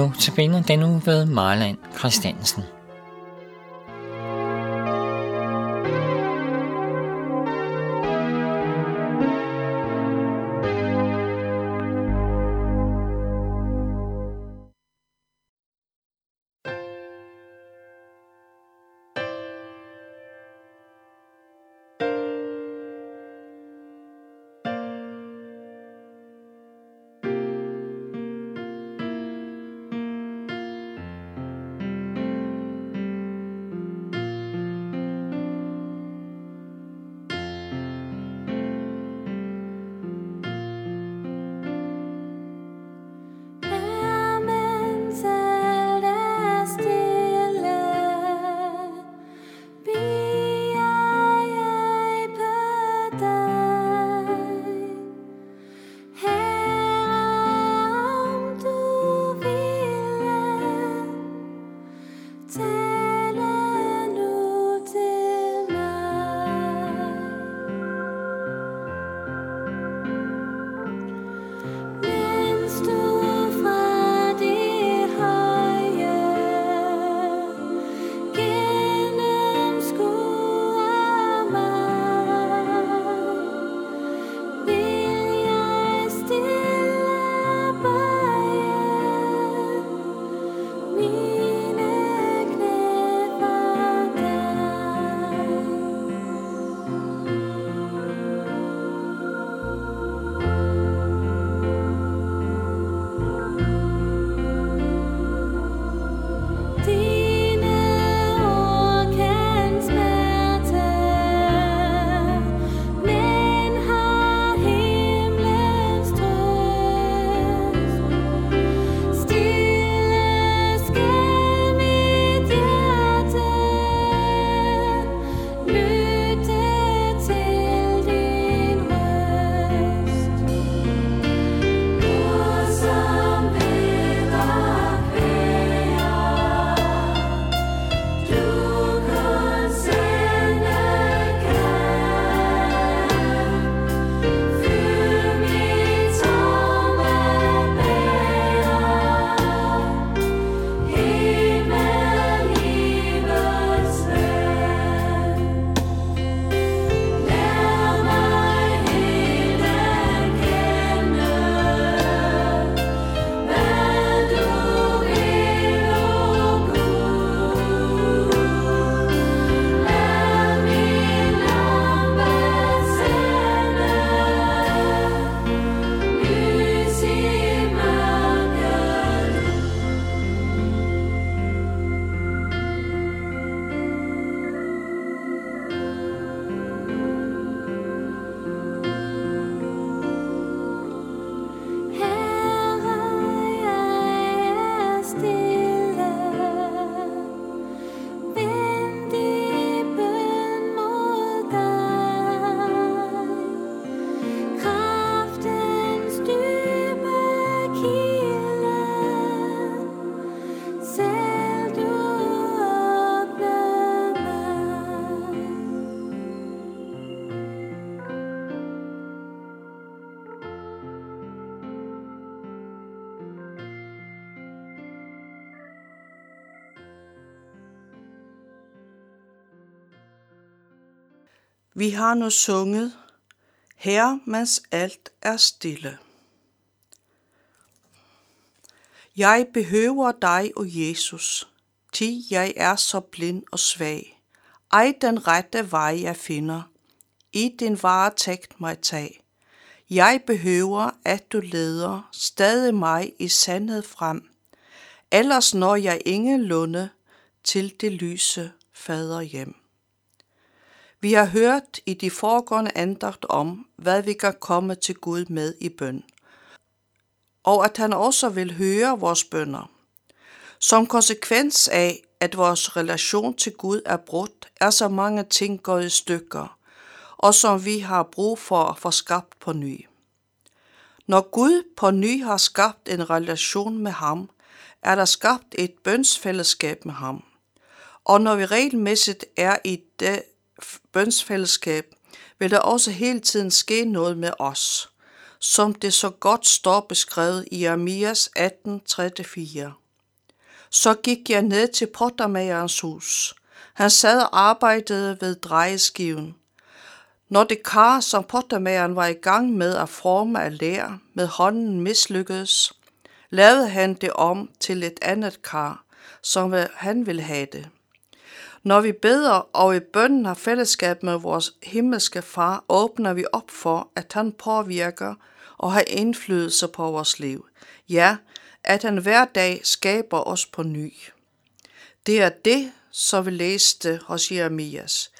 Nu tabiner denne uge ved Marland Christiansen. Vi har nu sunget Her, mens alt er stille. Jeg behøver dig, o Jesus, ti jeg er så blind og svag. Ej den rette vej jeg finder, i din varetægt mig tag. Jeg behøver, at du leder stadig mig i sandhed frem. Ellers når jeg ingen lunde til det lyse fader hjem. Vi har hørt i de foregående andagt om, hvad vi kan komme til Gud med i bøn, og at han også vil høre vores bønder. Som konsekvens af, at vores relation til Gud er brudt, er så mange ting gået i stykker, og som vi har brug for at få skabt på ny. Når Gud på ny har skabt en relation med ham, er der skabt et bønsfællesskab med ham. Og når vi regelmæssigt er i det bønsfællesskab, vil der også hele tiden ske noget med os, som det så godt står beskrevet i Jeremias 18:34. Så gik jeg ned til pottermagerens hus. Han sad og arbejdede ved drejeskiven. Når det kar, som pottermageren var i gang med at forme af lær, med hånden mislykkedes, lavede han det om til et andet kar, som han ville have det. Når vi beder og i bønden har fællesskab med vores himmelske far, åbner vi op for, at han påvirker og har indflydelse på vores liv. Ja, at han hver dag skaber os på ny. Det er det, så vi læste hos Jeremias.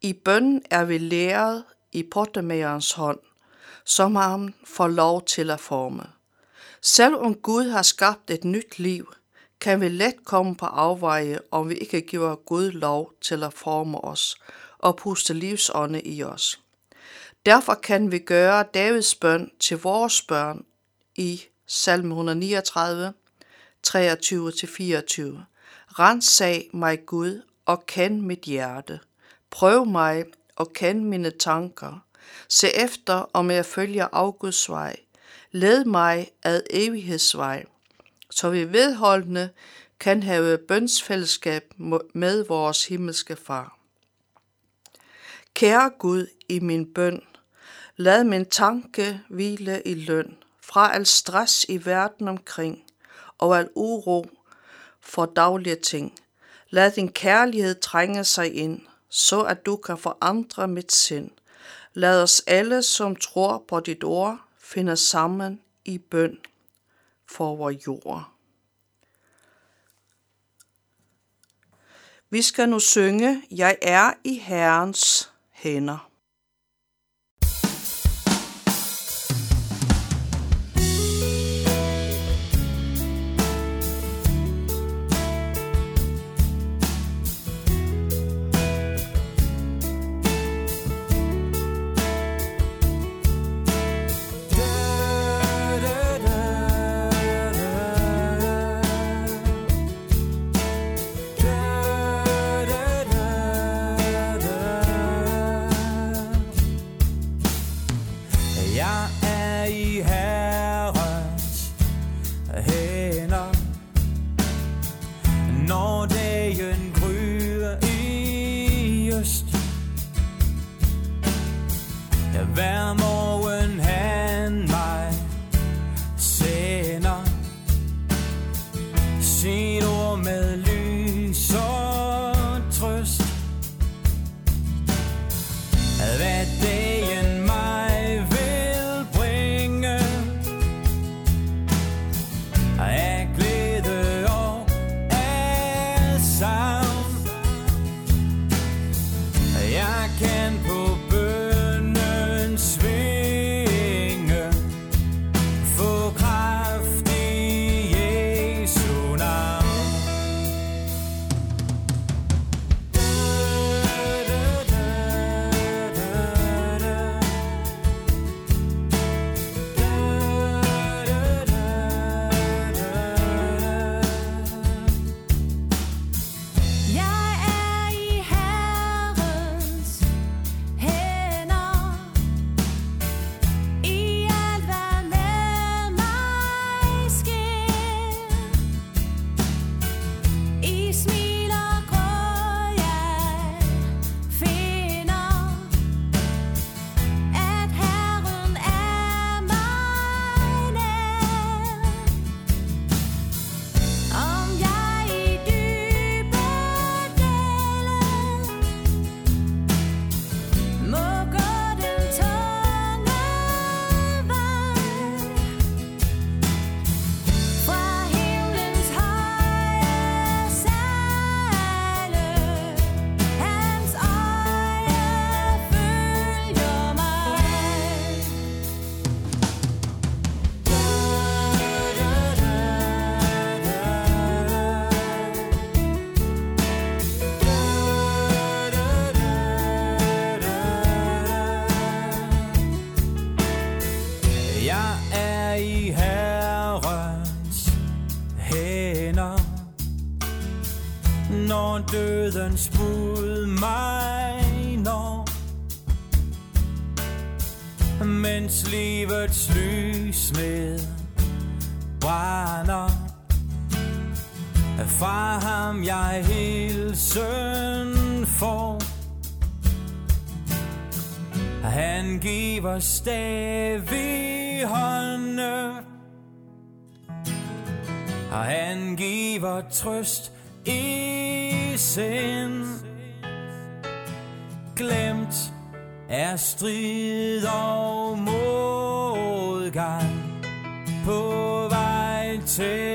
I bønden er vi læret i pottemagerens hånd, som han får lov til at forme. Selv om Gud har skabt et nyt liv, kan vi let komme på afveje, om vi ikke giver Gud lov til at forme os og puste livsånde i os. Derfor kan vi gøre Davids bøn til vores børn i salme 139, 23-24. Rensag mig Gud og kend mit hjerte. Prøv mig og kend mine tanker. Se efter, om jeg følger Augusts vej. Led mig ad evighedsvej, så vi vedholdende kan have bønsfællesskab med vores himmelske far. Kære Gud, i min bøn, lad min tanke hvile i løn, fra al stress i verden omkring, og al uro for daglige ting. Lad din kærlighed trænge sig ind, så at du kan forandre mit sind. Lad os alle, som tror på dit ord, finde sammen i bøn for vores jord. Vi skal nu synge, Jeg er i Herrens hænder. dødens bud mig når Mens livets lys med brænder. Fra ham jeg hilsen får. Han giver stadig hånden og han giver trøst i sind. Glemt er strid og modgang På vej til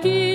tranquilo.